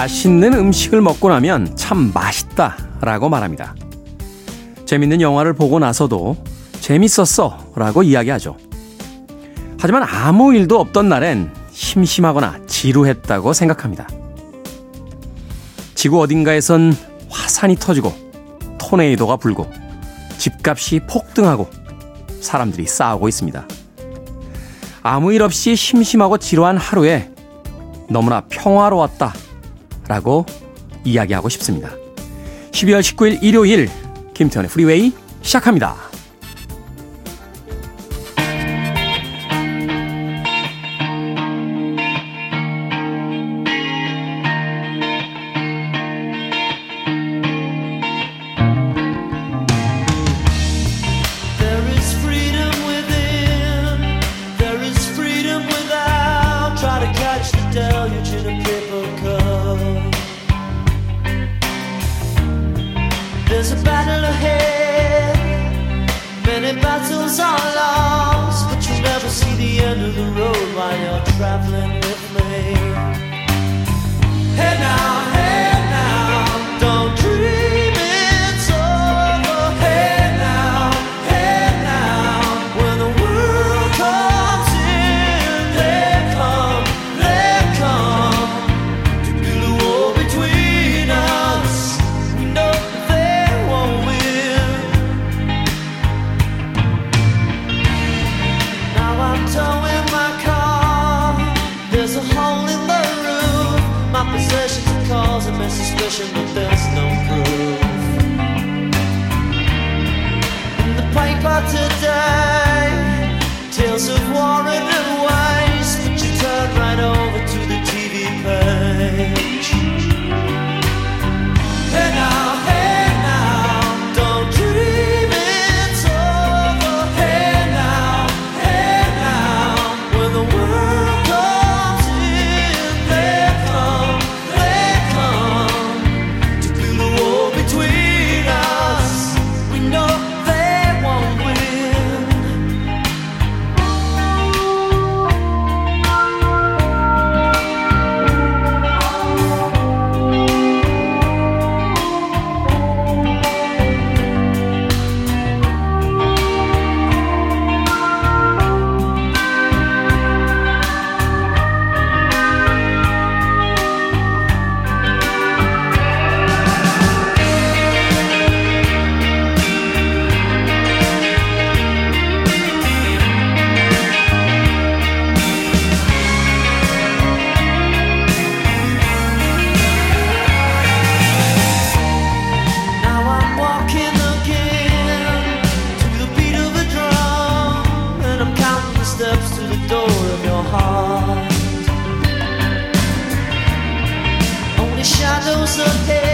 맛있는 음식을 먹고 나면 참 맛있다 라고 말합니다. 재밌는 영화를 보고 나서도 재밌었어 라고 이야기하죠. 하지만 아무 일도 없던 날엔 심심하거나 지루했다고 생각합니다. 지구 어딘가에선 화산이 터지고 토네이도가 불고 집값이 폭등하고 사람들이 싸우고 있습니다. 아무 일 없이 심심하고 지루한 하루에 너무나 평화로웠다 라고 이야기하고 싶습니다. 12월 19일 일요일 김태현의 프리웨이 시작합니다. today. Tales of war. Okay.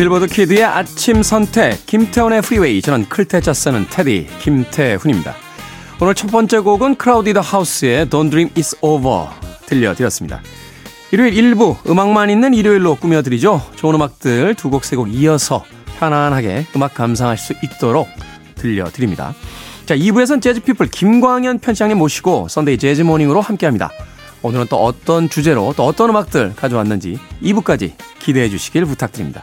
빌보드 키드의 아침 선택 김태훈의 프리웨이 저는 클 태 자 쓰는 테디 김태훈입니다. 오늘 첫 번째 곡은 크라우디드 하우스의 Don't Dream It's Over 들려드렸습니다. 일요일 일부 음악만 있는 일요일로 꾸며드리죠. 좋은 음악들 두 곡 세 곡 이어서 편안하게 음악 감상하실 수 있도록 들려드립니다. 자 2부에선 재즈피플 김광현 편집장님 모시고 Sunday Jazz Morning으로 함께합니다. 오늘은 또 어떤 주제로 또 어떤 음악들 가져왔는지 2부까지 기대해 주시길 부탁드립니다.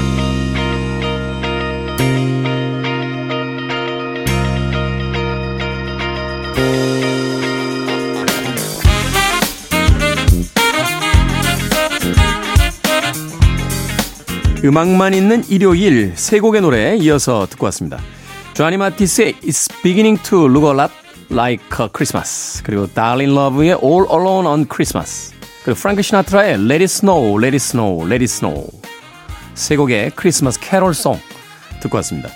음악만 있는 일요일 세 곡의 노래 이어서 듣고 왔습니다. 조니 마티스의 It's Beginning to Look a Lot Like a Christmas 그리고 Darlene Love의 All Alone on Christmas 그리고 프랭크 시나트라의 Let It Snow, Let It Snow, Let It Snow 세 곡의 크리스마스 캐롤송 듣고 왔습니다.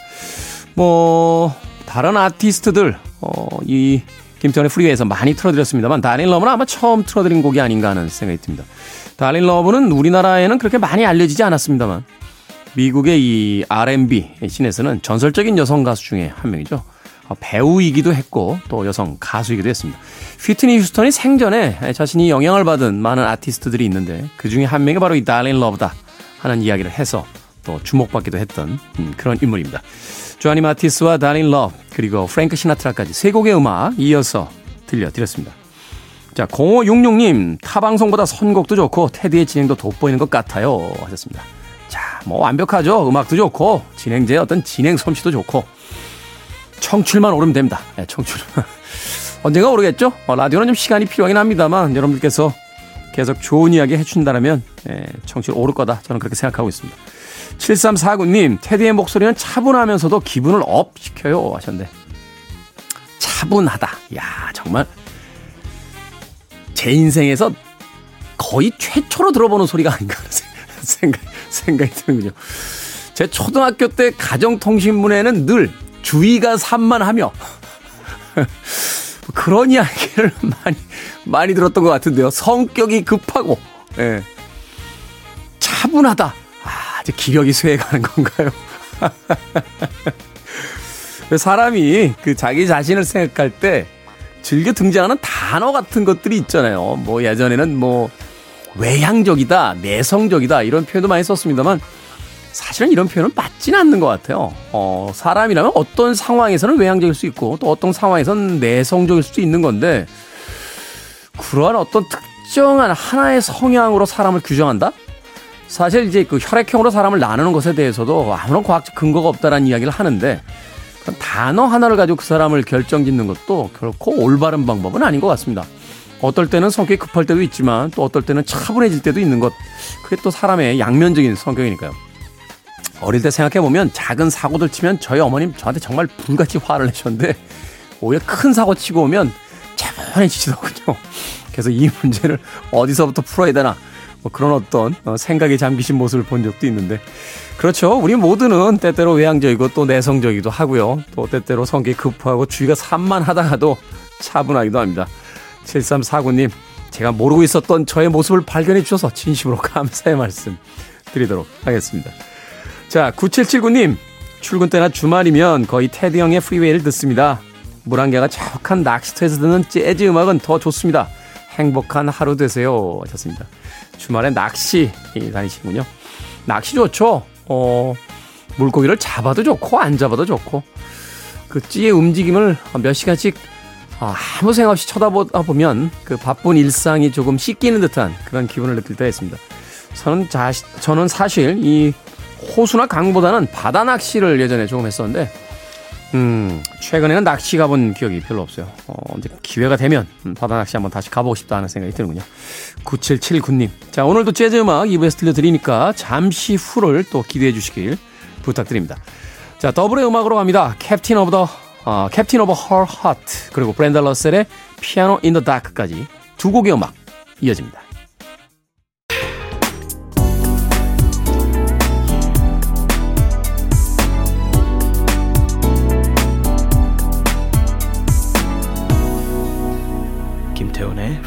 뭐 다른 아티스트들 어, 이 김태훈의 프리웨이에서 많이 틀어드렸습니다만 달린 러브는 아마 처음 틀어드린 곡이 아닌가 하는 생각이 듭니다. 달린 러브는 우리나라에는 그렇게 많이 알려지지 않았습니다만 미국의 이 R&B 씬에서는 전설적인 여성 가수 중에 한 명이죠. 어, 배우이기도 했고 또 여성 가수이기도 했습니다. 휘트니 휴스턴이 생전에 자신이 영향을 받은 많은 아티스트들이 있는데 그 중에 한 명이 바로 이 달린 러브다 하는 이야기를 해서 또 주목받기도 했던 음, 그런 인물입니다. 조니 마티스와 달린 러브 그리고 프랭크 시나트라까지 세 곡의 음악 이어서 들려드렸습니다. 자 0566님 타방송보다 선곡도 좋고 테디의 진행도 돋보이는 것 같아요 하셨습니다. 자, 뭐 완벽하죠. 음악도 좋고 진행자의 어떤 진행 솜씨도 좋고 청취율만 오르면 됩니다. 네, 청취율. 언젠가 오르겠죠? 어, 라디오는 좀 시간이 필요하긴 합니다만 여러분들께서 계속 좋은 이야기 해준다면 네, 청취율 오를 거다. 저는 그렇게 생각하고 있습니다. 7349님, 테디의 목소리는 차분하면서도 기분을 up 시켜요. 하셨는데. 차분하다. 야 정말. 제 인생에서 거의 최초로 들어보는 소리가 아닌가 생각, 생각이 드는군요. 제 초등학교 때 가정통신문에는 늘 주의가 산만하며 그런 이야기를 많이 많이 들었던 것 같은데요. 성격이 급하고 예. 차분하다. 아, 이제 기력이 쇠해가는 건가요? 사람이 그 자기 자신을 생각할 때 즐겨 등장하는 단어 같은 것들이 있잖아요. 뭐 예전에는 뭐 외향적이다, 내성적이다 이런 표현도 많이 썼습니다만 사실은 이런 표현은 맞지는 않는 것 같아요. 어, 사람이라면 어떤 상황에서는 외향적일 수 있고 또 어떤 상황에서는 내성적일 수도 있는 건데 그러한 어떤 특정한 하나의 성향으로 사람을 규정한다? 사실 이제 그 혈액형으로 사람을 나누는 것에 대해서도 아무런 과학적 근거가 없다라는 이야기를 하는데 단어 하나를 가지고 그 사람을 결정짓는 것도 결코 올바른 방법은 아닌 것 같습니다. 어떨 때는 성격이 급할 때도 있지만 또 어떨 때는 차분해질 때도 있는 것. 그게 또 사람의 양면적인 성격이니까요. 어릴 때 생각해보면 작은 사고들 치면 저희 어머님 저한테 정말 불같이 화를 내셨는데 오히려 큰 사고 치고 오면 차분해지시더군요. 그래서 이 문제를 어디서부터 풀어야 되나 뭐 그런 어떤 어, 생각에 잠기신 모습을 본 적도 있는데 그렇죠. 우리 모두는 때때로 외향적이고 또 내성적이기도 하고요. 또 때때로 성격이 급하고 주의가 산만하다가도 차분하기도 합니다. 7349님, 제가 모르고 있었던 저의 모습을 발견해 주셔서 진심으로 감사의 말씀 드리도록 하겠습니다. 자, 9779님, 출근 때나 주말이면 거의 테디 형의 프리웨이를 듣습니다. 물안개가 촉한 낚시터에서 듣는 재즈 음악은 더 좋습니다. 행복한 하루 되세요. 하셨습니다. 주말에 낚시 다니시군요. 낚시 좋죠? 어, 물고기를 잡아도 좋고, 안 잡아도 좋고, 그 찌의 움직임을 몇 시간씩 아, 아무 생각 없이 쳐다보다 보면 그 바쁜 일상이 조금 씻기는 듯한 그런 기분을 느낄 때가 있습니다. 저는 자, 저는 사실 이 호수나 강보다는 바다 낚시를 예전에 조금 했었는데, 음, 최근에는 낚시 가본 기억이 별로 없어요. 어, 이제 기회가 되면 음, 바다 낚시 한번 다시 가보고 싶다 하는 생각이 드는군요. 9779님. 자, 오늘도 재즈 음악 2부에서 들려드리니까 잠시 후를 또 기대해 주시길 부탁드립니다. 자, 더블의 음악으로 갑니다. Captain of the 어, Captain of Her Heart 그리고 브렌다 러셀의 Piano in the Dark까지 두 곡의 음악 이어집니다.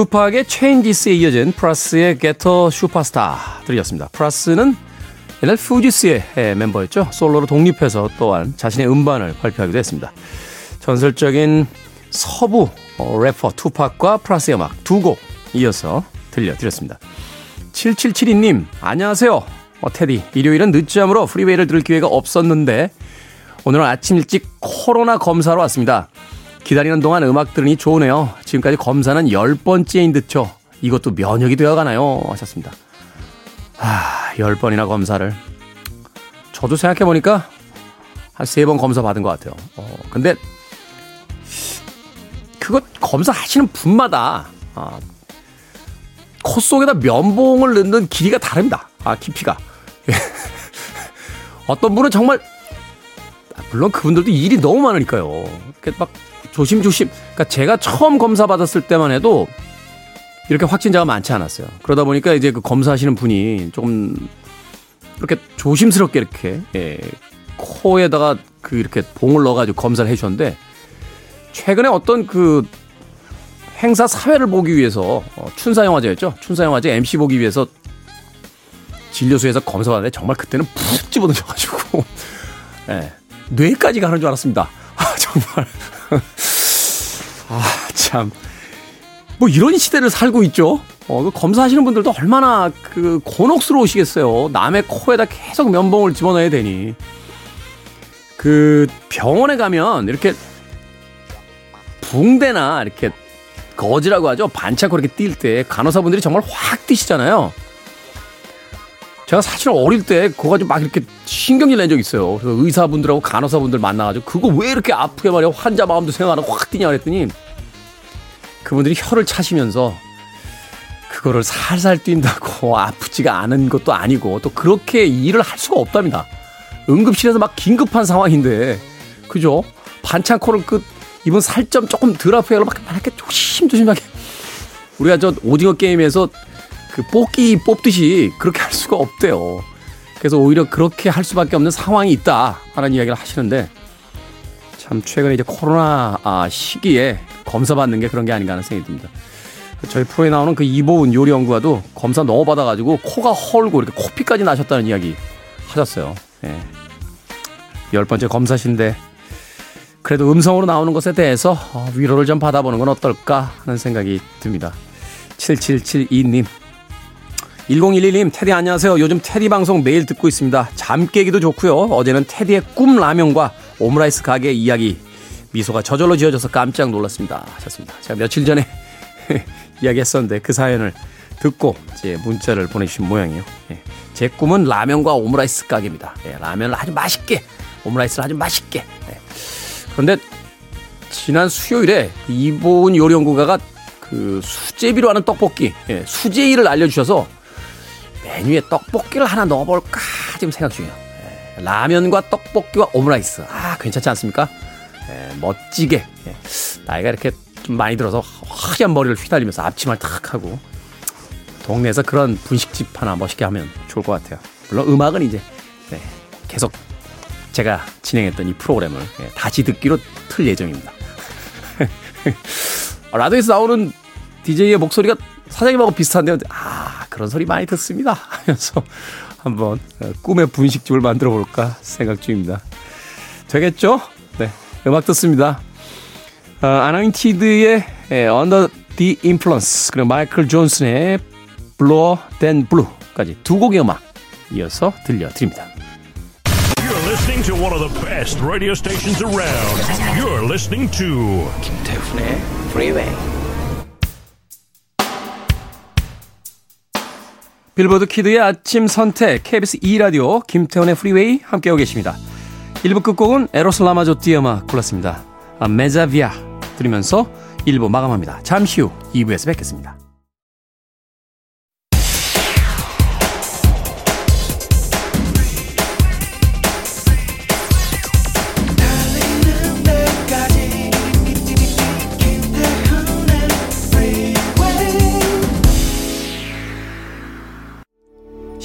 투팍의 Changes에 이어진 프라스의 Ghetto Supastar 들으셨습니다. 프라스는 옛날 푸지스의 멤버였죠. 솔로로 독립해서 또한 자신의 음반을 발표하기도 했습니다. 전설적인 서부 어, 래퍼 투팍과 프라스의 음악 두 곡 이어서 들려드렸습니다. 7772님 안녕하세요. 어, 테디 일요일은 늦잠으로 프리웨이를 들을 기회가 없었는데 오늘은 아침 일찍 코로나 검사로 왔습니다. 기다리는 동안 음악 들으니 좋으네요. 지금까지 검사는 10번째인 듯죠. 이것도 면역이 되어가나요? 하셨습니다. 아, 10번이나 검사를. 저도 생각해보니까 한 3번 검사 받은 것 같아요. 어, 근데 그거 검사하시는 분마다 아, 코 속에다 면봉을 넣는 길이가 다릅니다. 아, 깊이가. 어떤 분은 정말 물론 그분들도 일이 너무 많으니까요. 이렇게 막 조심조심. 그러니까 제가 처음 검사 받았을 때만 해도 이렇게 확진자가 많지 않았어요. 그러다 보니까 이제 그 검사하시는 분이 조금 이렇게 조심스럽게 이렇게 예, 코에다가 그 이렇게 봉을 넣어가지고 검사를 해주셨는데 최근에 어떤 그 행사 사회를 보기 위해서 어, 춘사 영화제였죠. 춘사 영화제 MC 보기 위해서 진료소에서 검사 받는데 정말 그때는 푹 집어넣으셔가지고 예, 뇌까지 가는 줄 알았습니다. 아, 정말. 아, 참. 뭐 이런 시대를 살고 있죠. 어, 그 검사하시는 분들도 얼마나 그 곤혹스러우시겠어요. 남의 코에다 계속 면봉을 집어넣어야 되니. 그 병원에 가면 이렇게 붕대나 이렇게 거지라고 하죠. 반창고 이렇게 뛸 때 간호사분들이 정말 확 뛰시잖아요. 제가 사실 어릴 때 그거 가지고 막 이렇게 신경질 낸 적 있어요. 그래서 의사분들하고 간호사분들 만나가지고 그거 왜 이렇게 아프게 말이야 환자 마음도 생각하고 확 뛰냐 그랬더니 그분들이 혀를 차시면서 그거를 살살 뛴다고 아프지가 않은 것도 아니고 또 그렇게 일을 할 수가 없답니다. 응급실에서 막 긴급한 상황인데 그죠? 반창코를 그 이분 살점 조금 덜 아프게 막 이렇게 조심조심하게 우리가 저 오징어 게임에서 그 뽑기 뽑듯이 그렇게 할 수가 없대요. 그래서 오히려 그렇게 할 수밖에 없는 상황이 있다. 하는 이야기를 하시는데 참 최근에 이제 코로나 아, 시기에 검사 받는 게 그런 게 아닌가 하는 생각이 듭니다. 저희 프로에 나오는 그 이보은 요리 연구가도 검사 너무 받아가지고 코가 헐고 이렇게 코피까지 나셨다는 이야기 하셨어요. 예. 열 번째 검사신데 그래도 음성으로 나오는 것에 대해서 어, 위로를 좀 받아보는 건 어떨까 하는 생각이 듭니다. 7772님 1011님, 테디 안녕하세요. 요즘 테디 방송 매일 듣고 있습니다. 잠 깨기도 좋고요. 어제는 테디의 꿈 라면과 오므라이스 가게 이야기 미소가 저절로 지어져서 깜짝 놀랐습니다. 하셨습니다. 제가 며칠 전에 이야기했었는데 그 사연을 듣고 이제 문자를 보내주신 모양이에요. 예. 제 꿈은 라면과 오므라이스 가게입니다. 예, 라면을 아주 맛있게, 오므라이스를 아주 맛있게. 예. 그런데 지난 수요일에 이보은 요리연구가가 그 수제비로 하는 떡볶이, 예, 수제이를 알려주셔서 메뉴에 떡볶이를 하나 넣어볼까 지금 생각 중이에요. 예, 라면과 떡볶이와 오므라이스. 아, 괜찮지 않습니까? 예, 멋지게. 예, 나이가 이렇게 좀 많이 들어서 하얀 머리를 휘날리면서 앞치마를 탁 하고 동네에서 그런 분식집 하나 멋있게 하면 좋을 것 같아요. 물론 음악은 이제 네, 계속 제가 진행했던 이 프로그램을 예, 다시 듣기로 틀 예정입니다. 라디오에서 나오는 DJ의 목소리가 사장님하고 비슷한데요. 아, 그런 소리 많이 듣습니다. 하면서 한번 어, 꿈의 분식집을 만들어 볼까 생각 중입니다. 되겠죠? 네. 음악 듣습니다. 어, 아나인티드의 예, Under the Influence 그리고 마이클 존슨의 Bluer Than Blue까지 두 곡의 음악 이어서 들려드립니다. You're listening to one of the best radio stations around. You're listening to 김태훈의 Freeway. 빌보드 키드의 아침 선택 KBS 2라디오 김태훈의 프리웨이 함께하고 계십니다. 1부 끝곡은 에로스 라마조띠 음악 골랐습니다. A mezza via 들으면서 1부 마감합니다. 잠시 후 2부에서 뵙겠습니다.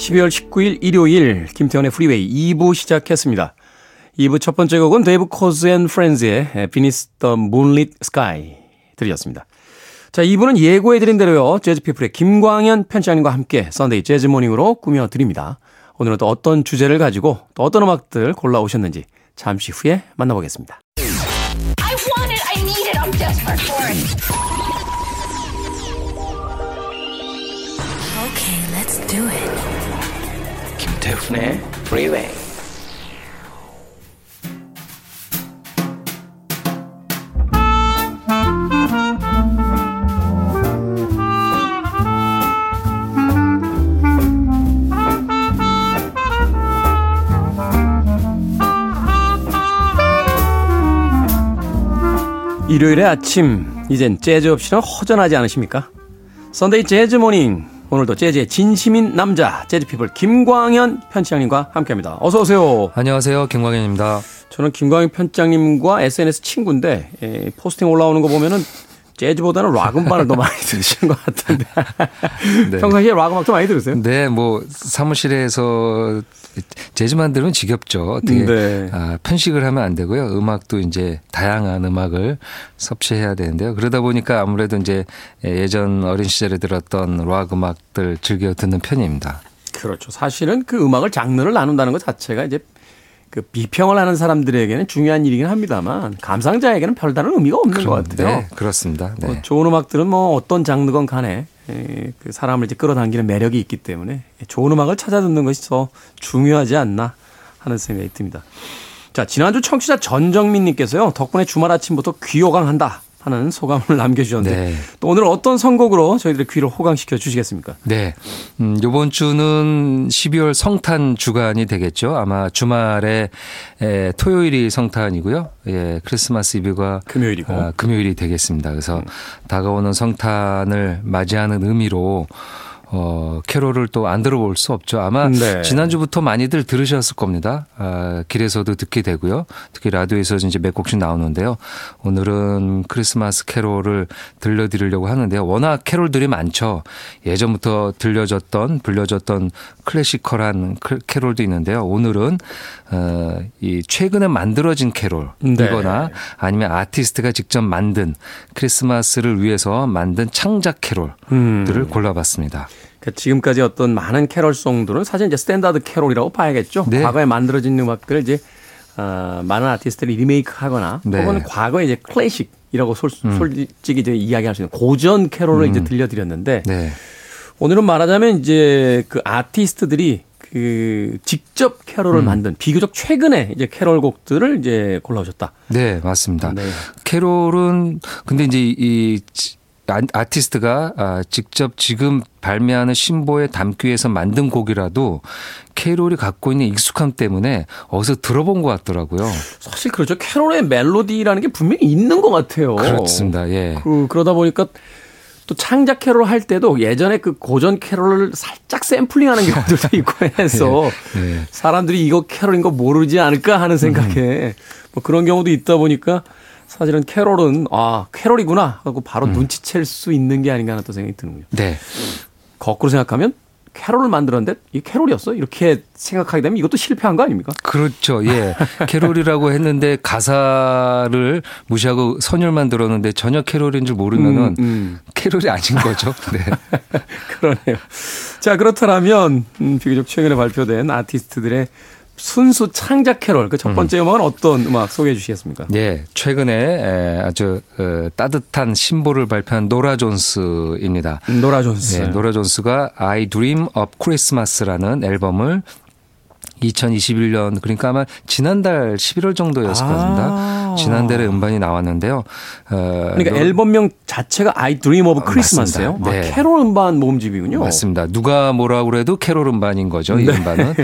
12월 19일 일요일 김태현의 프리웨이 2부 시작했습니다. 2부 첫 번째 곡은 Dave Koz and Friends의 Beneath the Moonlit Sky 들으셨습니다. 자, 2부는 예고해드린 대로요. 재즈피플의 김광현 편집장님과 함께 Sunday Jazz Morning으로 꾸며드립니다. 오늘은 또 어떤 주제를 가지고 또 어떤 음악들 골라오셨는지 잠시 후에 만나보겠습니다. I want it. I need it. I'm desperate for it. Okay, let's do it. 김태훈의 프리웨이 일요일의 아침 이젠 재즈 없이는 허전하지 않으십니까? Sunday Jazz Morning 오늘도 재즈에 진심인 남자 재즈피플 김광현 편집장님과 함께합니다. 어서 오세요. 안녕하세요. 김광현입니다. 저는 김광현 편집장님과 SNS 친구인데 에, 포스팅 올라오는 거 보면은 재즈보다는 락 음반을 더 많이 들으시는 것 같은데 네. 평상시에 락 음악도 많이 들으세요? 네, 뭐 사무실에서 재즈만 들으면 지겹죠. 어떻게 네. 아, 편식을 하면 안 되고요. 음악도 이제 다양한 음악을 섭취해야 되는데요. 그러다 보니까 아무래도 이제 예전 어린 시절에 들었던 락 음악들 즐겨 듣는 편입니다. 그렇죠. 사실은 그 음악을 장르를 나눈다는 것 자체가 이제 그 비평을 하는 사람들에게는 중요한 일이긴 합니다만 감상자에게는 별다른 의미가 없는 것 같아요. 네, 그렇습니다. 네. 뭐 좋은 음악들은 뭐 어떤 장르건 간에 에, 그 사람을 이제 끌어당기는 매력이 있기 때문에 좋은 음악을 찾아 듣는 것이 더 중요하지 않나 하는 생각이 듭니다. 자, 지난주 청취자 전정민님께서요, 덕분에 주말 아침부터 귀호강한다 하는 소감을 남겨주셨는데, 네. 또 오늘 어떤 선곡으로 저희들의 귀를 호강시켜 주시겠습니까? 네. 음, 요번 주는 12월 성탄 주간이 되겠죠. 아마 주말에 에, 토요일이 성탄이고요. 예, 크리스마스 이브가 금요일이고. 아, 금요일이 되겠습니다. 그래서 다가오는 성탄을 맞이하는 의미로 어, 캐롤을 또 안 들어볼 수 없죠. 아마 네. 지난주부터 많이들 들으셨을 겁니다. 아, 길에서도 듣게 되고요. 특히 라디오에서 이제 몇 곡씩 나오는데요. 오늘은 크리스마스 캐롤을 들려드리려고 하는데요. 워낙 캐롤들이 많죠. 예전부터 들려졌던, 불려졌던 클래시컬한 클- 캐롤도 있는데요. 오늘은, 어, 이 최근에 만들어진 캐롤이거나 네. 아니면 아티스트가 직접 만든 크리스마스를 위해서 만든 창작 캐롤들을 음. 골라봤습니다. 그 지금까지 어떤 많은 캐럴송들은 사실 이제 스탠다드 캐롤이라고 봐야겠죠. 네. 과거에 만들어진 음악들을 이제 어, 많은 아티스트들이 리메이크하거나 네. 음. 혹은 과거에 이제 클래식이라고 솔, 솔직히 이제 이야기할 수 있는 고전 캐롤을 이제 들려드렸는데 네. 오늘은 말하자면 이제 그 아티스트들이 그 직접 캐롤을 음. 만든 비교적 최근에 이제 캐롤 곡들을 이제 골라오셨다. 네, 맞습니다. 네. 캐롤은 근데 이제 이 지- 아- 아티스트가 아, 직접 지금 발매하는 신보에 담기 위해서 만든 곡이라도 캐롤이 갖고 있는 익숙함 때문에 어디서 들어본 것 같더라고요. 사실 그렇죠. 캐롤의 멜로디라는 게 분명히 있는 것 같아요. 그렇습니다. 예. 그, 그러다 보니까 또 창작 캐롤 할 때도 예전에 그 고전 캐롤을 살짝 샘플링하는 경우들도 있고 해서 네. 사람들이 이거 캐롤인 거 모르지 않을까 하는 생각에 뭐 그런 경우도 있다 보니까 사실은 캐롤은 아 캐롤이구나 하고 바로 눈치챌 수 있는 게 아닌가 하는 또 생각이 드는군요. 네. 거꾸로 생각하면 캐롤을 만들었는데 이 캐롤이었어 이렇게 생각하게 되면 이것도 실패한 거 아닙니까? 그렇죠. 예. 캐롤이라고 했는데 가사를 무시하고 선율만 들었는데 전혀 캐롤인 줄 모르면은 음, 음. 캐롤이 아닌 거죠. 네. 그러네요. 자, 그렇다면, 음, 비교적 최근에 발표된 아티스트들의 순수 창작 캐롤, 그 첫 번째 음악은 어떤 음악 소개해 주시겠습니까? 예, 최근에 에, 아주 어, 따뜻한 신보를 발표한 노라 존스입니다. 노라 존스. 예, 노라 존스가 I Dream of Christmas라는 앨범을 2021년 그러니까 아마 지난달 11월 정도였을 겁니다. 아. 지난달에 음반이 나왔는데요. 어, 그러니까 노- 앨범명 자체가 I Dream of Christmas예요. 맞습니다. 네. 아, 캐롤 음반 모음집이군요. 맞습니다. 누가 뭐라고 그래도 캐롤 음반인 거죠. 이 네. 음반은.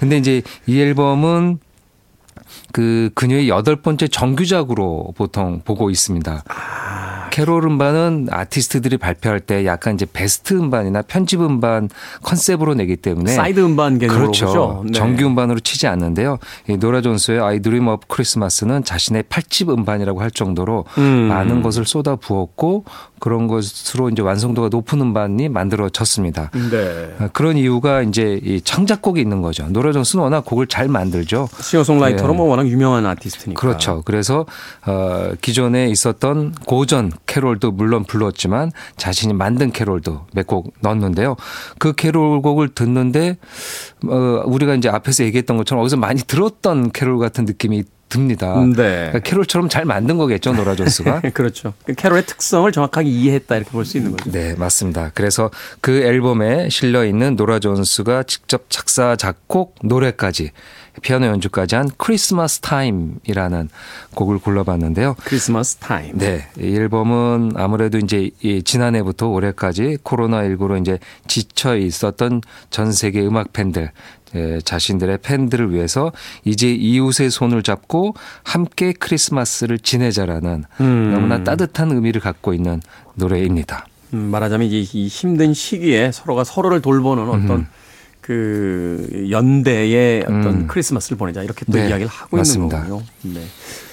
근데 이제 이 앨범은 그 그녀의 여덟 번째 정규작으로 보통 보고 있습니다. 캐롤 음반은 아티스트들이 발표할 때 약간 이제 베스트 음반이나 편집 음반 컨셉으로 내기 때문에 사이드 음반 개념으로 그렇죠. 보죠. 네. 정규 음반으로 치지 않는데요. 이 노라 존스의 I Dream of Christmas는 자신의 8집 음반이라고 할 정도로 음. 많은 것을 쏟아 부었고 그런 것으로 이제 완성도가 높은 음반이 만들어졌습니다. 네. 아, 그런 이유가 이제 이 창작곡이 있는 거죠. 노라 존스는 워낙 곡을 잘 만들죠. 싱어송라이터로 예. 뭐 워낙 유명한 아티스트니까. 그렇죠. 그래서 어 기존에 있었던 고전 캐롤도 물론 불렀지만 자신이 만든 캐롤도 몇 곡 넣었는데요. 그 캐롤곡을 듣는데 어 우리가 이제 앞에서 얘기했던 것처럼 어디서 많이 들었던 캐롤 같은 느낌이 듭니다. 네. 그러니까 캐롤처럼 잘 만든 거겠죠, 노라 존스가. 그렇죠. 그 캐롤의 특성을 정확하게 이해했다 이렇게 볼 수 있는 거죠. 네, 맞습니다. 그래서 그 앨범에 실려 있는 노라 존스가 직접 작사, 작곡, 노래까지 피아노 연주까지 한 Christmas Time이라는 곡을 골라봤는데요. Christmas Time. 네, 이 앨범은 아무래도 이제 이 지난해부터 올해까지 코로나19로 이제 지쳐 있었던 전 세계 음악 팬들, 예, 자신들의 팬들을 위해서 이제 이웃의 손을 잡고 함께 크리스마스를 지내자라는 음. 너무나 따뜻한 의미를 갖고 있는 노래입니다. 음, 말하자면 이, 이 힘든 시기에 서로가 서로를 돌보는 어떤 그 연대의 어떤 음. 크리스마스를 보내자 이렇게 또 네, 이야기를 하고 맞습니다. 있는 거군요. 네.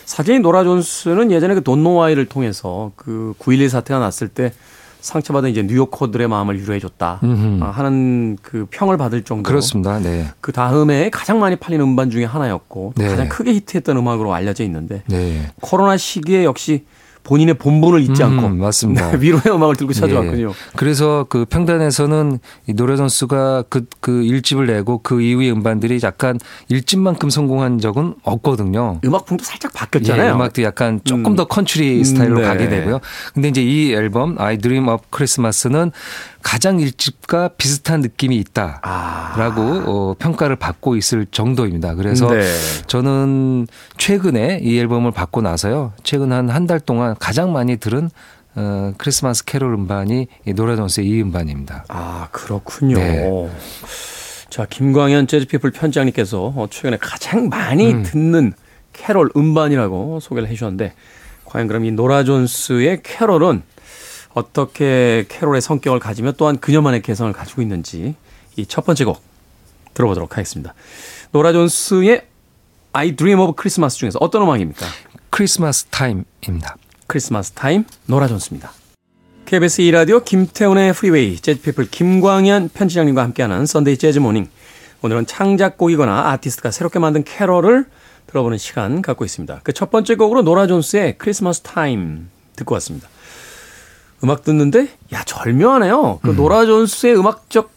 사진이 노라 존스는 예전에 그 돈노와이를 통해서 그 9.11 사태가 났을 때 상처받은 이제 뉴요커들의 마음을 위로해 줬다 음흠. 하는 그 평을 받을 정도로 그렇습니다. 네. 그 다음에 가장 많이 팔린 음반 중에 하나였고 또 네. 가장 크게 히트했던 음악으로 알려져 있는데 네. 코로나 시기에 역시 본인의 본분을 잊지 음, 않고 맞습니다. 네, 위로의 음악을 들고 예. 찾아왔군요. 그래서 그 평단에서는 이 노래 선수가 그, 그 일집을 내고 그 이후의 음반들이 약간 일집만큼 성공한 적은 없거든요. 음악풍도 살짝 바뀌었잖아요. 예, 음악도 약간 조금 음. 더 컨츄리 스타일로 네. 가게 되고요. 근데 이제 이 앨범 I Dream of Christmas는 가장 일집과 비슷한 느낌이 있다. 아. 라고 어, 평가를 받고 있을 정도입니다. 그래서 네. 저는 최근에 이 앨범을 받고 나서요. 최근 한 한 달 동안 가장 많이 들은 어, 크리스마스 캐롤 음반이 이 노라 존스의 이 음반입니다. 아 그렇군요. 네. 자 김광현 재즈피플 편장님께서 어, 최근에 가장 많이 음. 듣는 캐롤 음반이라고 소개를 해주셨는데 과연 그럼 이 노라 존스의 캐롤은 어떻게 캐롤의 성격을 가지며 또한 그녀만의 개성을 가지고 있는지 이 첫 번째 곡 들어보도록 하겠습니다. 노라 존스의 I Dream of Christmas 중에서 어떤 음악입니까? Christmas Time입니다. Christmas Time 노라 존스입니다. KBS 2라디오 김태훈의 Freeway 재즈피플 김광현 편집장님과 함께하는 Sunday Jazz Morning 오늘은 창작곡이거나 아티스트가 새롭게 만든 캐럴을 들어보는 시간 갖고 있습니다. 그 첫 번째 곡으로 노라 존스의 Christmas Time 듣고 왔습니다. 음악 듣는데 야 절묘하네요. 그 노라 존스의 음악적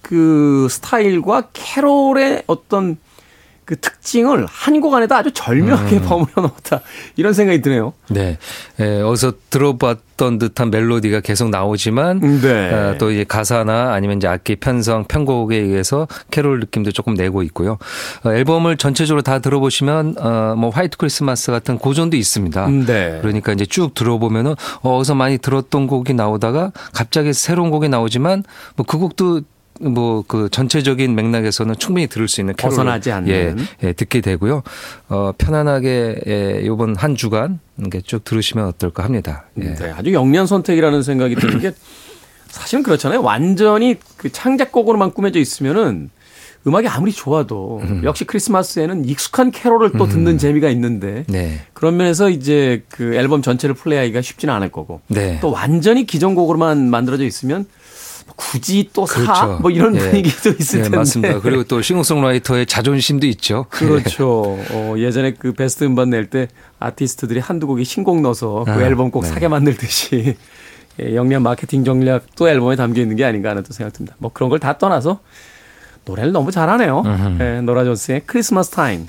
그 스타일과 캐롤의 어떤 그 특징을 한 곡 안에다 아주 절묘하게 버무려 놓았다 이런 생각이 드네요. 네. 에, 어디서 들어봤던 듯한 멜로디가 계속 나오지만 네. 어, 또 이제 가사나 아니면 이제 악기 편성, 편곡에 의해서 캐롤 느낌도 조금 내고 있고요. 어, 앨범을 전체적으로 다 들어보시면 어, 뭐 화이트 크리스마스 같은 고전도 있습니다. 네. 그러니까 이제 쭉 들어보면은 어, 어디서 많이 들었던 곡이 나오다가 갑자기 새로운 곡이 나오지만 뭐 그 곡도 뭐 그 전체적인 맥락에서는 충분히 들을 수 있는 캐롤을 벗어나지 않는. 예, 예, 듣게 되고요. 어, 편안하게 예, 요번 한 주간 이렇게 쭉 들으시면 어떨까 합니다. 예. 네, 아주 영리한 선택이라는 생각이 드는 게 사실은 그렇잖아요. 완전히 그 창작곡으로만 꾸며져 있으면은 음악이 아무리 좋아도 역시 크리스마스에는 익숙한 캐롤을 또 듣는 재미가 있는데 네. 그런 면에서 이제 그 앨범 전체를 플레이하기가 쉽지는 않을 거고 네. 또 완전히 기존 곡으로만 만들어져 있으면 굳이 또 사 뭐 그렇죠. 이런 예. 분위기도 있을 네, 텐데 맞습니다. 그리고 또 싱어송라이터의 자존심도 있죠. 그렇죠. 어, 예전에 그 베스트 음반 낼 때 아티스트들이 한두 곡이 신곡 넣어서 그 아, 앨범 꼭 네. 사게 만들듯이 예, 영리한 마케팅 전략도 앨범에 담겨 있는 게 아닌가 하는 또 생각 듭니다. 뭐 그런 걸 다 떠나서 노래를 너무 잘하네요. 예, 노라 존스의 크리스마스 타임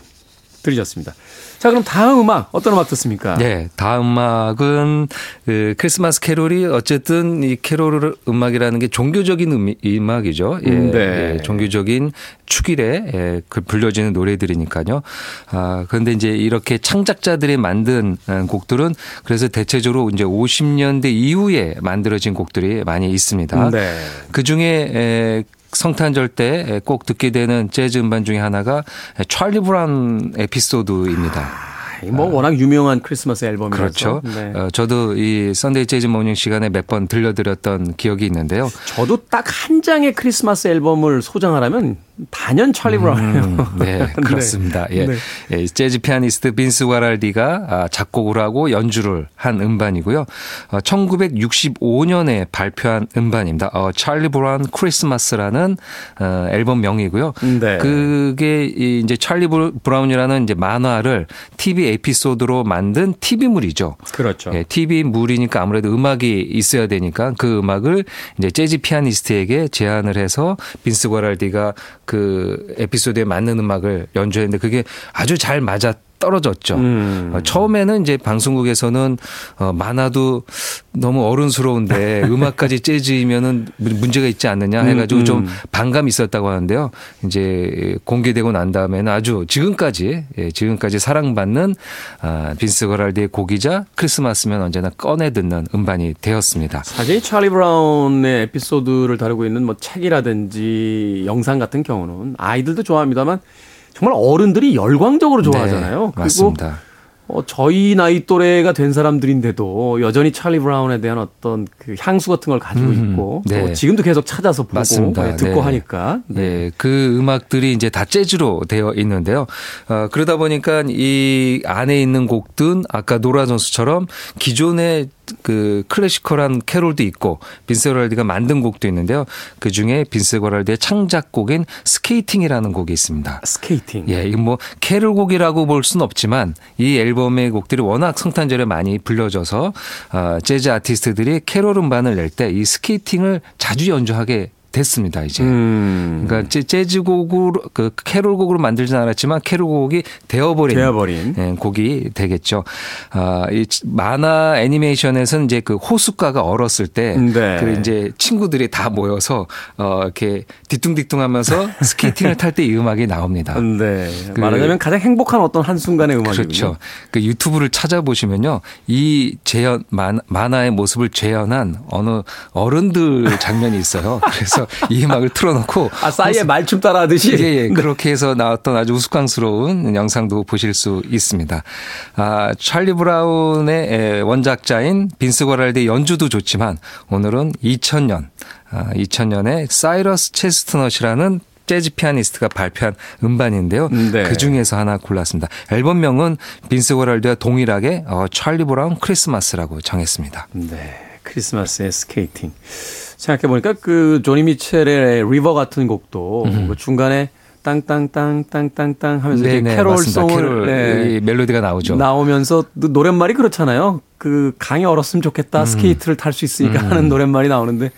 들으셨습니다. 자, 그럼 다음 음악 어떤 음악 듣습니까? 네, 다음 음악은 그 크리스마스 캐롤이 어쨌든 이 캐롤 음악이라는 게 종교적인 음, 음악이죠. 예, 음, 네. 예, 종교적인 축일에 예, 그 불려지는 노래들이니까요. 아, 그런데 이제 이렇게 창작자들이 만든 어, 곡들은 그래서 대체적으로 이제 50년대 이후에 만들어진 곡들이 많이 있습니다. 네. 그 중에 성탄절 때 꼭 듣게 되는 재즈 음반 중에 하나가 찰리 브라운 에피소드입니다. 아, 뭐 워낙 유명한 크리스마스 앨범이라서. 그렇죠. 네. 어, 저도 이 썬데이 재즈 모닝 시간에 몇 번 들려드렸던 기억이 있는데요. 저도 딱 한 장의 크리스마스 앨범을 소장하라면 단연 찰리 브라운이에요. 음, 네, 그렇습니다. 예. 네. 예, 재즈 피아니스트 빈스 과랄디가 아, 작곡을 하고 연주를 한 음반이고요. 어, 1965년에 발표한 음반입니다. 어, 찰리 브라운 크리스마스라는 어, 앨범 명이고요. 네. 그게 이 이제 찰리 브라- 브라운이라는 이제 만화를 TV 에피소드로 만든 TV물이죠. 그렇죠. 예, TV 물이니까 아무래도 음악이 있어야 되니까 그 음악을 이제 재즈 피아니스트에게 제안을 해서 빈스 과랄디가 그 에피소드에 맞는 음악을 연주했는데 그게 아주 잘 맞아 떨어졌죠. 음. 어, 처음에는 이제 방송국에서는 어, 만화도 너무 어른스러운데 음악까지 재즈이면은 문- 문제가 있지 않느냐 해가지고 음, 좀 음. 반감이 있었다고 하는데요. 이제 공개되고 난 다음에는 아주 지금까지 예, 지금까지 사랑받는 아, 빈스 거랄드의 곡이자 크리스마스면 언제나 꺼내 듣는 음반이 되었습니다. 사실 이 찰리 브라운의 에피소드를 다루고 있는 뭐 책이라든지 영상 같은 경우는 아이들도 좋아합니다만 정말 어른들이 열광적으로 좋아하잖아요. 네, 맞습니다. 어, 저희 나이 또래가 된 사람들인데도 여전히 찰리 브라운에 대한 어떤 그 향수 같은 걸 가지고 음, 있고 네. 또 지금도 계속 찾아서 보고 맞습니다. 네, 듣고 네. 하니까 네, 그 음악들이 이제 다 재즈로 되어 있는데요. 어, 그러다 보니까 이 안에 있는 곡들 아까 노라 존스처럼 기존의 그 클래시컬한 캐롤도 있고 빈스 거랄디가 만든 곡도 있는데요. 그 중에 빈스 거랄디의 창작곡인 스케이팅이라는 곡이 있습니다. 스케이팅. 예, 이건 뭐 캐롤곡이라고 볼 수는 없지만 이 앨범의 곡들이 워낙 성탄절에 많이 불려져서 어, 재즈 아티스트들이 캐롤 음반을 낼 때 이 스케이팅을 자주 연주하게 됐습니다, 이제. 음. 그러니까 재- 재즈곡으로 그 캐롤곡으로 만들진 않았지만 캐롤곡이 되어버린 되어버린. 예, 곡이 되겠죠. 아, 이 만화 애니메이션에서는 이제 그 호숫가가 얼었을 때, 네. 그 이제 친구들이 다 모여서 어 이렇게 뒤뚱뒤뚱하면서 스케이팅을 탈 때 이 음악이 나옵니다. 네. 그- 말하자면 가장 행복한 어떤 한 순간의 음악이군요. 그렇죠. 그 유튜브를 찾아보시면요. 이 재현, 만, 만화의 모습을 재현한 어느 어른들 장면이 있어요. 그래서 이 음악을 틀어놓고. 아, 싸이의 말춤 따라 하듯이. 예, 예. 그렇게 해서 나왔던 아주 우스꽝스러운 영상도 보실 수 있습니다. 아, 찰리 브라운의 에, 원작자인 빈스 거랄드의 연주도 좋지만 오늘은 2000년, 아, 2000년에 사이러스 체스트넛이라는 재즈 피아니스트가 발표한 음반인데요. 네. 그 중에서 하나 골랐습니다. 앨범명은 빈스 거랄디와 동일하게 어, 찰리 브라운 크리스마스라고 정했습니다. 네. 크리스마스의 스케이팅. 생각해보니까 그 조니 미첼의 리버 같은 곡도 그 중간에 땅땅땅땅땅땅 하면서 이제 네네, 캐롤 송을 맞습니다. 캐롤 네, 이 멜로디가 나오죠. 나오면서 또 노랫말이 그렇잖아요. 그 강이 얼었으면 좋겠다. 음. 스케이트를 탈 수 있으니까 하는 노랫말이 나오는데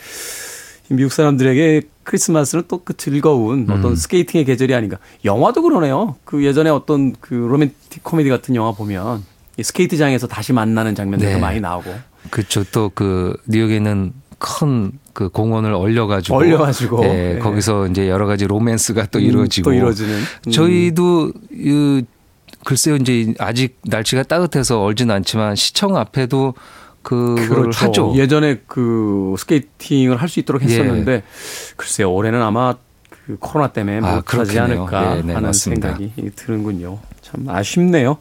이 미국 사람들에게 크리스마스는 또 그 즐거운 음. 어떤 스케이팅의 계절이 아닌가. 영화도 그러네요. 그 예전에 어떤 그 로맨틱 코미디 같은 영화 보면 이 스케이트장에서 다시 만나는 장면들도 네. 많이 나오고 그렇죠. 또 그 뉴욕에 있는 큰 그 공원을 얼려가지고 얼려가지고. 예, 네. 거기서 이제 여러 가지 로맨스가 또 음, 이루어지고 또 이루어지는. 음. 저희도 이 글쎄요 이제 아직 날씨가 따뜻해서 얼진 않지만 시청 앞에도 그걸 그렇죠. 하죠. 예전에 그 스케이팅을 할 수 있도록 했었는데 글쎄요 올해는 아마 그 코로나 때문에 아, 못하지. 않을까 네, 네, 하는 맞습니다. 생각이 드는군요. 참 아쉽네요.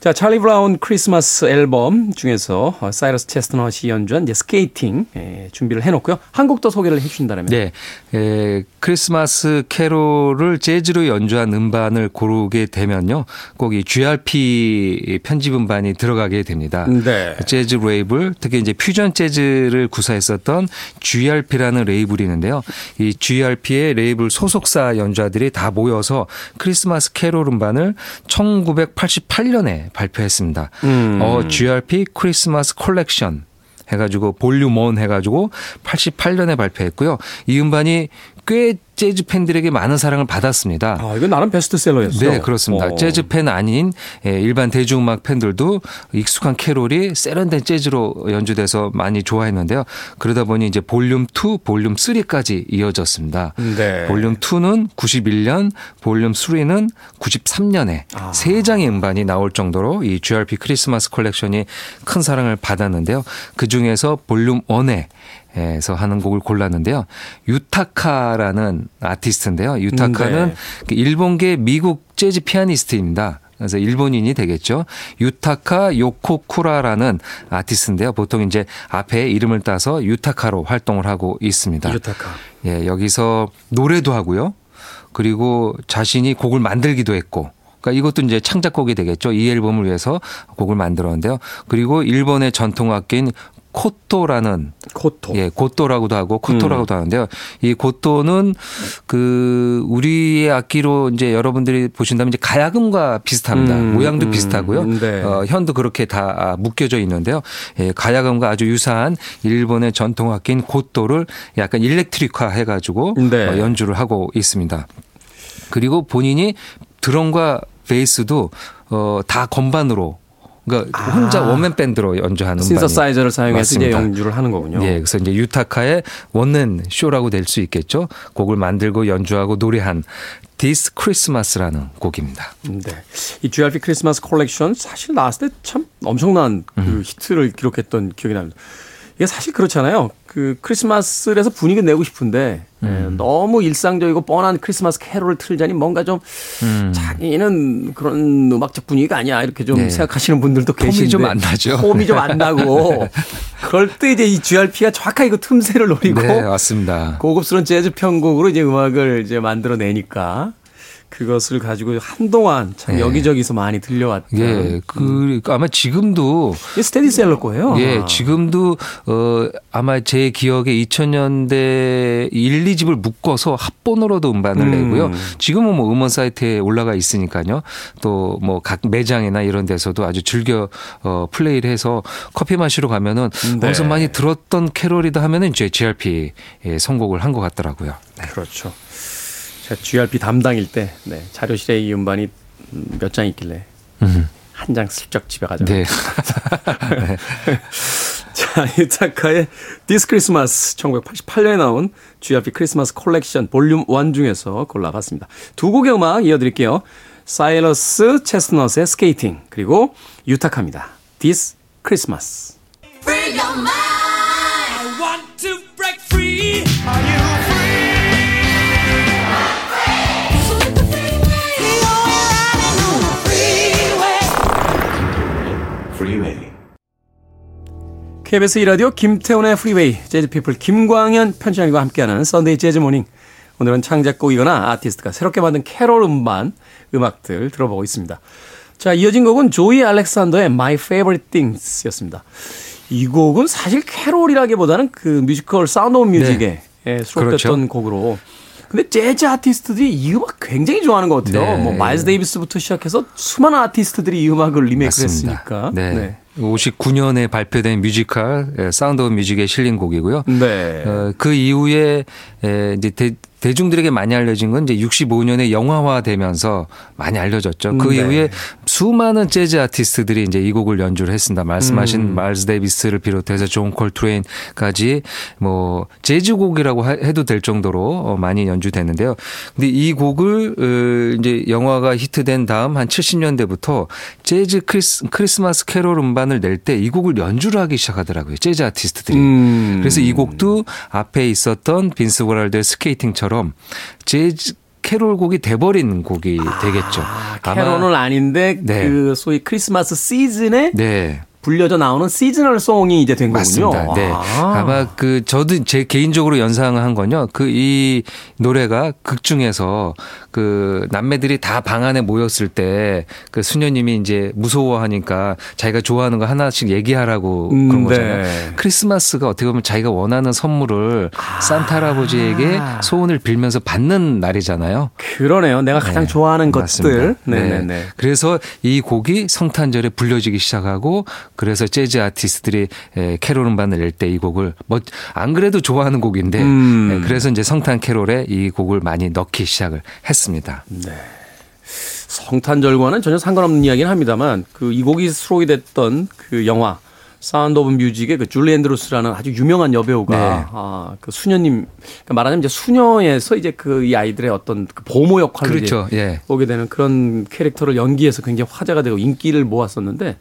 자, 찰리 브라운 크리스마스 앨범 중에서 어, 사이러스 체스트넛이 연주한 이제 스케이팅 예, 준비를 해놓고요. 한 곡 더 소개를 해주신다면. 네, 에, 크리스마스 캐롤을 재즈로 연주한 음반을 고르게 되면요, 꼭 이 GRP 편집 음반이 들어가게 됩니다. 네. 재즈 레이블, 특히 이제 퓨전 재즈를 구사했었던 GRP라는 레이블이 있는데요. 이 GRP의 레이블 소속사 연주자들이 다 모여서 크리스마스 캐롤 음반을 1988년에 발표했습니다. 음. 어, GRP 크리스마스 컬렉션 해가지고 볼륨 1 해가지고 88년에 발표했고요. 이 음반이 꽤 재즈 팬들에게 많은 사랑을 받았습니다. 아, 이건 나름 베스트셀러였어요. 네, 그렇습니다. 어. 재즈 팬 아닌 예, 일반 대중음악 팬들도 익숙한 캐롤이 세련된 재즈로 연주돼서 많이 좋아했는데요. 그러다 보니 이제 볼륨 2, 볼륨 3까지 이어졌습니다. 네. 볼륨 2는 91년, 볼륨 3는 93년에 아. 세 장의 음반이 나올 정도로 이 GRP 크리스마스 컬렉션이 큰 사랑을 받았는데요. 그 중에서 볼륨 1에 에서 하는 곡을 골랐는데요. 유타카라는 아티스트인데요. 유타카는 네. 그 일본계 미국 재즈 피아니스트입니다. 그래서 일본인이 되겠죠. 유타카 요코쿠라라는 아티스트인데요. 보통 이제 앞에 이름을 따서 유타카로 활동을 하고 있습니다. 유타카. 예, 여기서 노래도 하고요. 그리고 자신이 곡을 만들기도 했고 그러니까 이것도 이제 창작곡이 되겠죠. 이 앨범을 위해서 곡을 만들었는데요. 그리고 일본의 전통 악기인 코토라는 코토. 예, 고토라고도 하고 코토라고도 하는데요. 이 고토는 그 우리의 악기로 이제 여러분들이 보신다면 이제 가야금과 비슷합니다. 음, 모양도 음, 비슷하고요. 네. 어, 현도 그렇게 다 아, 묶여져 있는데요. 예, 가야금과 아주 유사한 일본의 전통 악기인 고토를 약간 일렉트릭화 해가지고 네. 어, 연주를 하고 있습니다. 그리고 본인이 드럼과 베이스도 어, 다 건반으로 그러니까 혼자 원맨 밴드로 연주하는 신서사이저를 사용해서 이제. 연주를 하는 거군요. 예, 그래서 이제 유타카의 원맨 쇼라고 될 수 있겠죠. 곡을 만들고 연주하고 노래한 This Christmas라는 곡입니다. 네. 이 GRP 크리스마스 콜렉션 사실 나왔을 때 참 엄청난 그 음. 히트를 기록했던 기억이 납니다. 이게 사실 그렇잖아요. 그 크리스마스를 해서 분위기 내고 싶은데 예, 음. 너무 일상적이고 뻔한 크리스마스 캐롤을 틀자니 뭔가 좀 자기는 그런 음악적 분위기가 아니야 이렇게 좀 음. 네. 생각하시는 분들도 폼이 계신데 좀안 나죠. 폼이 좀 안 나고 그럴 때 이제 이 GRP가 정확하게 그 틈새를 노리고 네, 맞습니다. 고급스러운 재즈 편곡으로 이제 음악을 이제 만들어내니까 그것을 가지고 한동안 참 예. 여기저기서 많이 들려왔던 예, 그 아마 지금도 이게 스테디셀러 거예요. 예. 지금도 어 아마 제 기억에 2000년대 1, 2집을 묶어서 합본으로도 음반을 음. 내고요. 지금은 뭐 음원 사이트에 올라가 있으니까요. 또 뭐 각 매장이나 이런 데서도 아주 즐겨 어 플레이를 해서 커피 마시러 가면은 네. 어디서 많이 들었던 캐롤이다 하면은 이제 GRP 에 선곡을 한 것 같더라고요. 그렇죠. 제가 GRP 담당일 때 네, 자료실에 이 음반이 몇 장 있길래 한장 슬쩍 집에 가져. 네. 자, 이타카의 This Christmas 1988년에 나온 GRP 크리스마스 콜렉션 볼륨 1 중에서 골라봤습니다. 두 곡의 음악 이어드릴게요. 사이러스 체스넛의 스케이팅 그리고 유타카입니다. This Christmas. Free your mind. I KBS 2라디오 김태훈의 프리웨이 재즈피플 김광현 편집장님과 함께하는 썬데이 재즈 모닝 오늘은 창작곡이거나 아티스트가 새롭게 만든 캐롤 음반 음악들 들어보고 있습니다. 자 이어진 곡은 조이 알렉산더의 My Favorite Things 였습니다. 이 곡은 사실 캐롤이라기보다는 그 뮤지컬 사운드 오브 뮤직에 예, 수록됐던 그렇죠. 곡으로 근데 재즈 아티스트들이 이 음악 굉장히 좋아하는 것 같아요. 네. 뭐 마일스 데이비스부터 시작해서 수많은 아티스트들이 이 음악을 리메이크를 맞습니다. 했으니까. 네. 59년에 발표된 뮤지컬 예, 사운드 오브 뮤직에 실린 곡이고요. 네. 어, 그 이후에 에, 이제 대, 대중들에게 많이 알려진 건 이제 65년에 영화화 되면서 많이 알려졌죠. 그 네. 이후에 수많은 재즈 아티스트들이 이제 이 곡을 연주를 했습니다. 말씀하신 음. 마일스 데이비스를 비롯해서 존 콜트레인까지 뭐 재즈 곡이라고 하- 해도 될 정도로 어, 많이 연주됐는데요. 근데 이 곡을 어, 이제 영화가 히트된 다음 한 70년대부터 재즈 크리스, 크리스마스 캐롤 음반을 낼 때 이 곡을 연주를 하기 시작하더라고요. 재즈 아티스트들이. 음. 그래서 이 곡도 앞에 있었던 빈스 과랄디의 Skating처럼 재즈 캐롤 곡이 돼버린 곡이 되겠죠. 아, 캐롤은 아닌데 네. 그 소위 크리스마스 시즌에 네. 불려져 나오는 seasonal song이 이제 된 거군요. 맞습니다. 네. 아. 아마 그 저도 제 개인적으로 연상을 한 건요. 그 이 노래가 극 중에서 그 남매들이 다 방 안에 모였을 때 그 수녀님이 이제 무서워하니까 자기가 좋아하는 거 하나씩 얘기하라고 음, 그런 네. 거잖아요. 크리스마스가 어떻게 보면 자기가 원하는 선물을 산타 할아버지에게 소원을 빌면서 받는 날이잖아요. 그러네요. 내가 가장 네, 좋아하는 것들. 네네네. 네. 그래서 이 곡이 성탄절에 불려지기 시작하고 그래서 재즈 아티스트들이 에, 캐롤 음반을 낼 때 이 곡을 뭐 안 그래도 좋아하는 곡인데 음. 에, 그래서 이제 성탄 캐롤에 이 곡을 많이 넣기 시작을 했습니다. 성탄절과는 전혀 상관없는 이야기는 합니다만 그 이 곡이 수록이 됐던 그 영화 사운드 오브 뮤직의 그 줄리 앤드루스라는 아주 유명한 여배우가 네. 아, 그 수녀님 그러니까 말하자면 이제 수녀에서 이제 그 이 아이들의 어떤 그 보모 역할을 그렇죠. 예. 보게 되는 그런 캐릭터를 연기해서 굉장히 화제가 되고 인기를 모았었는데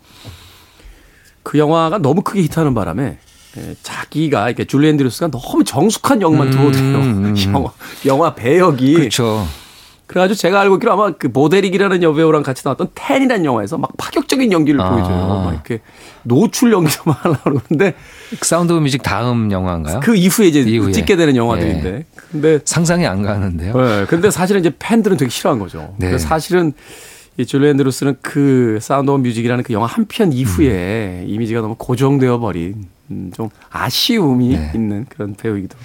그 영화가 너무 크게 히트하는 바람에 예, 자기가 이렇게 줄리 앤드루스가 너무 정숙한 역만 들어오대요. 음, 음. 영화, 영화 배역이 그렇죠. 그래가지고 제가 알고 있기로 아마 그 보 데릭이라는 여배우랑 같이 나왔던 Ten이라는 영화에서 막 파격적인 연기를 아. 보여줘요. 막 이렇게 노출 연기도 막 하려고 그러는데 사운드 오브 뮤직 다음 영화인가요? 그 이후에 이제 이후에. 찍게 되는 영화들인데. 근데 상상이 안 가는데요. 네, 근데 사실은 이제 팬들은 되게 싫어한 거죠. 네. 그래서 사실은 이 줄리 앤드루스는 그 사운드 오브 뮤직이라는 그 영화 한 편 이후에 이미지가 너무 고정되어 버린 음, 좀 아쉬움이 네. 있는 그런 배우이기도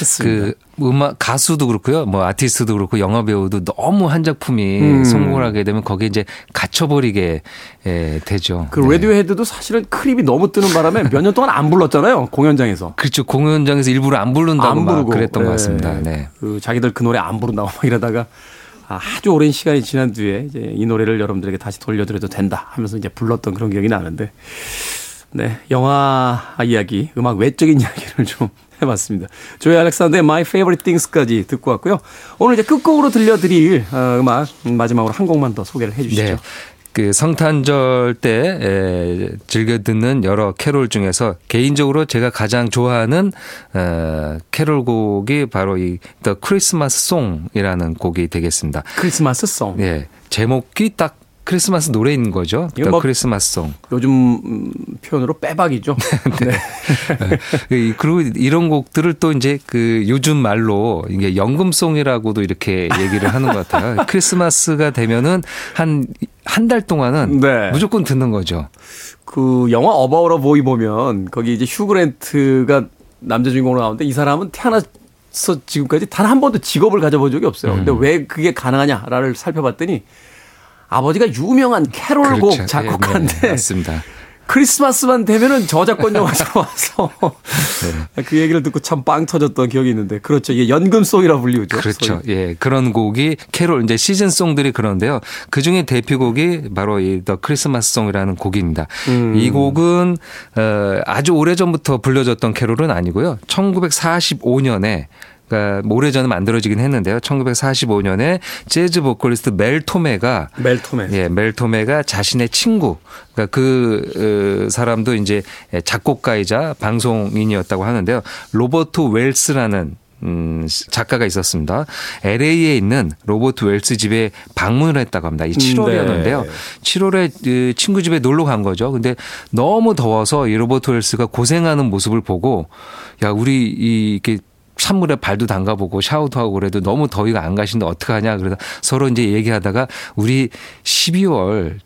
했습니다. 그 음악 가수도 그렇고요, 뭐 아티스트도 그렇고 영화 배우도 너무 한 작품이 음. 성공을 하게 되면 거기에 이제 갇혀버리게 예, 되죠. 그 네. 레디오헤드도 사실은 Creep이 너무 뜨는 바람에 몇 년 동안 안 불렀잖아요 공연장에서. 그렇죠. 공연장에서 일부러 안 부른다고 안막 부르고 그랬던 것 네. 같습니다. 네. 그 자기들 그 노래 안 부른다고 막 이러다가 아주 오랜 시간이 지난 뒤에 이제 이 노래를 여러분들에게 다시 돌려드려도 된다 하면서 이제 불렀던 그런 기억이 나는데 네 영화 이야기 음악 외적인 이야기를 좀 해봤습니다. 조이 알렉산더의 My Favorite Things까지 듣고 왔고요. 오늘 이제 끝곡으로 들려드릴 어, 음악 마지막으로 한 곡만 더 소개를 해주시죠. 네. 그 성탄절 때 에, 즐겨 듣는 여러 캐롤 중에서 개인적으로 제가 가장 좋아하는 어, 캐롤곡이 바로 이 The Christmas Song이라는 곡이 되겠습니다. 크리스마스 송. 예. 제목이 딱 크리스마스 노래인 거죠. 뭐- Song. 요즘 음, 표현으로 빼박이죠. 네. 이- 그리고 이런 곡들을 또 이제 그 요즘 말로 이게 연금송이라고도 이렇게 얘기를 하는 것 같아요. 크리스마스가 되면은 한 한 달 동안은 네. 무조건 듣는 거죠. 그 영화 About a Boy 보면 거기 이제 휴 그랜트가 남자 주인공으로 나오는데 이 사람은 태어나 서 지금까지 단 한 번도 직업을 가져본 적이 없어요. 근데 음. 왜 그게 가능하냐를 살펴봤더니 아버지가 유명한 캐롤곡 그렇죠. 작곡가인데 예, 네, 맞습니다. 크리스마스만 되면은 저작권 영화가 와서 네. 그 얘기를 듣고 참 빵 터졌던 기억이 있는데 그렇죠. 이게 연금송이라 불리우죠. 그렇죠. 소위. 예. 그런 곡이 캐롤 이제 시즌송들이 그런데요. 그 중에 대표곡이 바로 이 더 크리스마스 송이라는 곡입니다. 음. 이 곡은 어 아주 오래전부터 불려졌던 캐롤은 아니고요. 1945년에 그러니까 오래전에 만들어지긴 했는데요. 1945년에 재즈 보컬리스트 멜 토메가 멜토맨. 예, 멜 토메가 자신의 친구, 그러니까 그 어, 사람도 이제 작곡가이자 방송인이었다고 하는데요. 로버트 웰스라는 음, 작가가 있었습니다. LA에 있는 로버트 웰스 집에 방문을 했다고 합니다. 이 7월이었는데요. 네. 7월에 그 친구 집에 놀러 간 거죠. 근데 너무 더워서 이 로버트 웰스가 고생하는 모습을 보고 야, 우리 이 이렇게 찬물에 발도 담가보고 샤워도 하고 그래도 너무 더위가 안 가신데 어떡하냐. 그래서 서로 이제 얘기하다가 우리 12월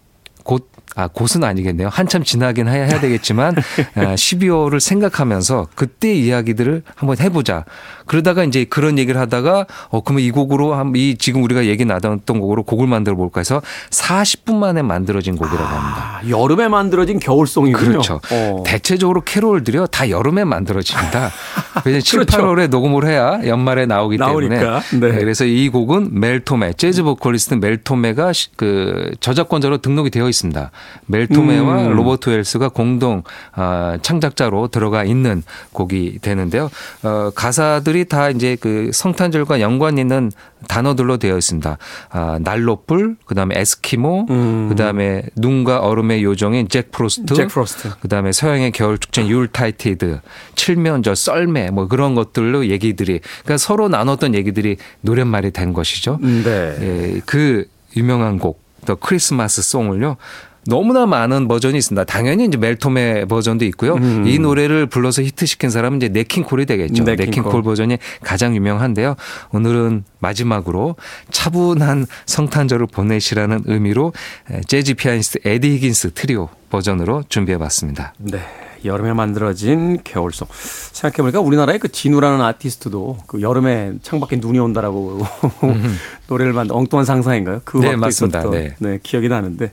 곧 아, 곧은 아니겠네요. 한참 지나긴 해야, 해야 되겠지만, 아, 12월을 생각하면서 그때 이야기들을 한번 해보자. 그러다가 이제 그런 얘기를 하다가, 어, 그러면 이 곡으로, 한, 이 지금 우리가 얘기 나눴던 곡으로 곡을 만들어 볼까 해서 40분 만에 만들어진 곡이라고 합니다. 아, 여름에 만들어진 겨울송이군요. 그렇죠. 어. 대체적으로 캐롤들이요 다 여름에 만들어집니다. 왜냐면 7, 그렇죠. 8월에 녹음을 해야 연말에 나오기 때문에. 나오니까. 네. 그래서 이 곡은 멜토메 재즈 보컬리스트 멜토메가 시- 그 저작권자로 등록이 되어 있습니다. 멜 토메와 음. 로버트 웰스가 공동 아, 창작자로 들어가 있는 곡이 되는데요. 어, 가사들이 다 이제 그 성탄절과 연관 있는 단어들로 되어 있습니다. 아, 난로불, 그다음에 에스키모, 음. 그다음에 눈과 얼음의 요정인 잭 프로스트, 잭 프로스트. 그다음에 서양의 겨울 축제 Yuletide, 칠면조, 썰매 뭐 그런 것들로 얘기들이 그러니까 서로 나눴던 얘기들이 노랫말이 된 것이죠. 네. 예, 그 유명한 곡, The Christmas Song을요. 너무나 많은 버전이 있습니다. 당연히 이제 멜 토메 버전도 있고요. 음. 이 노래를 불러서 히트시킨 사람은 이제 냇 킹 콜이 되겠죠. 네킹콜. 네킹콜 버전이 가장 유명한데요. 오늘은 마지막으로 차분한 성탄절을 보내시라는 의미로 재즈 피아니스트 에디 히긴스 트리오 버전으로 준비해 봤습니다. 네. 여름에 만들어진 겨울송. 생각해보니까 우리나라의 그 지누라는 아티스트도 그 여름에 창밖에 눈이 온다라고 노래를 만든 엉뚱한 상상인가요? 그 네, 맞습니다. 네. 네, 기억이 나는데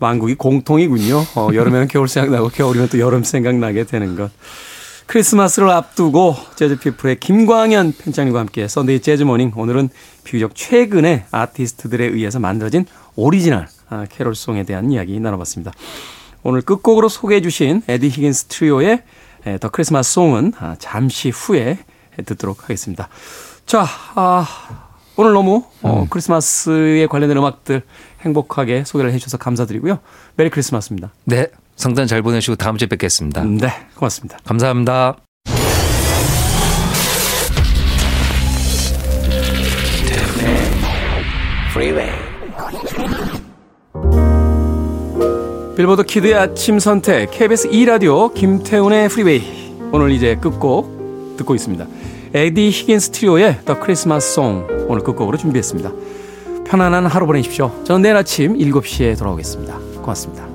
만국이 공통이군요. 어, 여름에는 겨울 생각나고 겨울이면 또 여름 생각나게 되는 것. 크리스마스를 앞두고 재즈피플의 김광현 편집장님과 함께 썬데이 재즈모닝 오늘은 비교적 최근에 아티스트들에 의해서 만들어진 오리지널 아, 캐롤송에 대한 이야기 나눠봤습니다. 오늘 끝곡으로 소개해 주신 에디 히긴스 트리오의 에, The Christmas Song은 아, 잠시 후에 듣도록 하겠습니다. 자, 아, 오늘 너무 어, 크리스마스에 관련된 음악들 행복하게 소개를 해주셔서 감사드리고요. Merry Christmas입니다. 네. 성탄 잘 보내시고 다음 주에 뵙겠습니다. 네, 고맙습니다. 감사합니다. Freeway. 빌보드 키드의 아침 선택 KBS 2라디오 김태훈의 프리웨이 오늘 이제 끝곡 듣고 있습니다. 에디 히긴스 트리오의 더 크리스마스 송 오늘 끝곡으로 준비했습니다. 편안한 하루 보내십시오. 저는 내일 아침 7시에 돌아오겠습니다. 고맙습니다.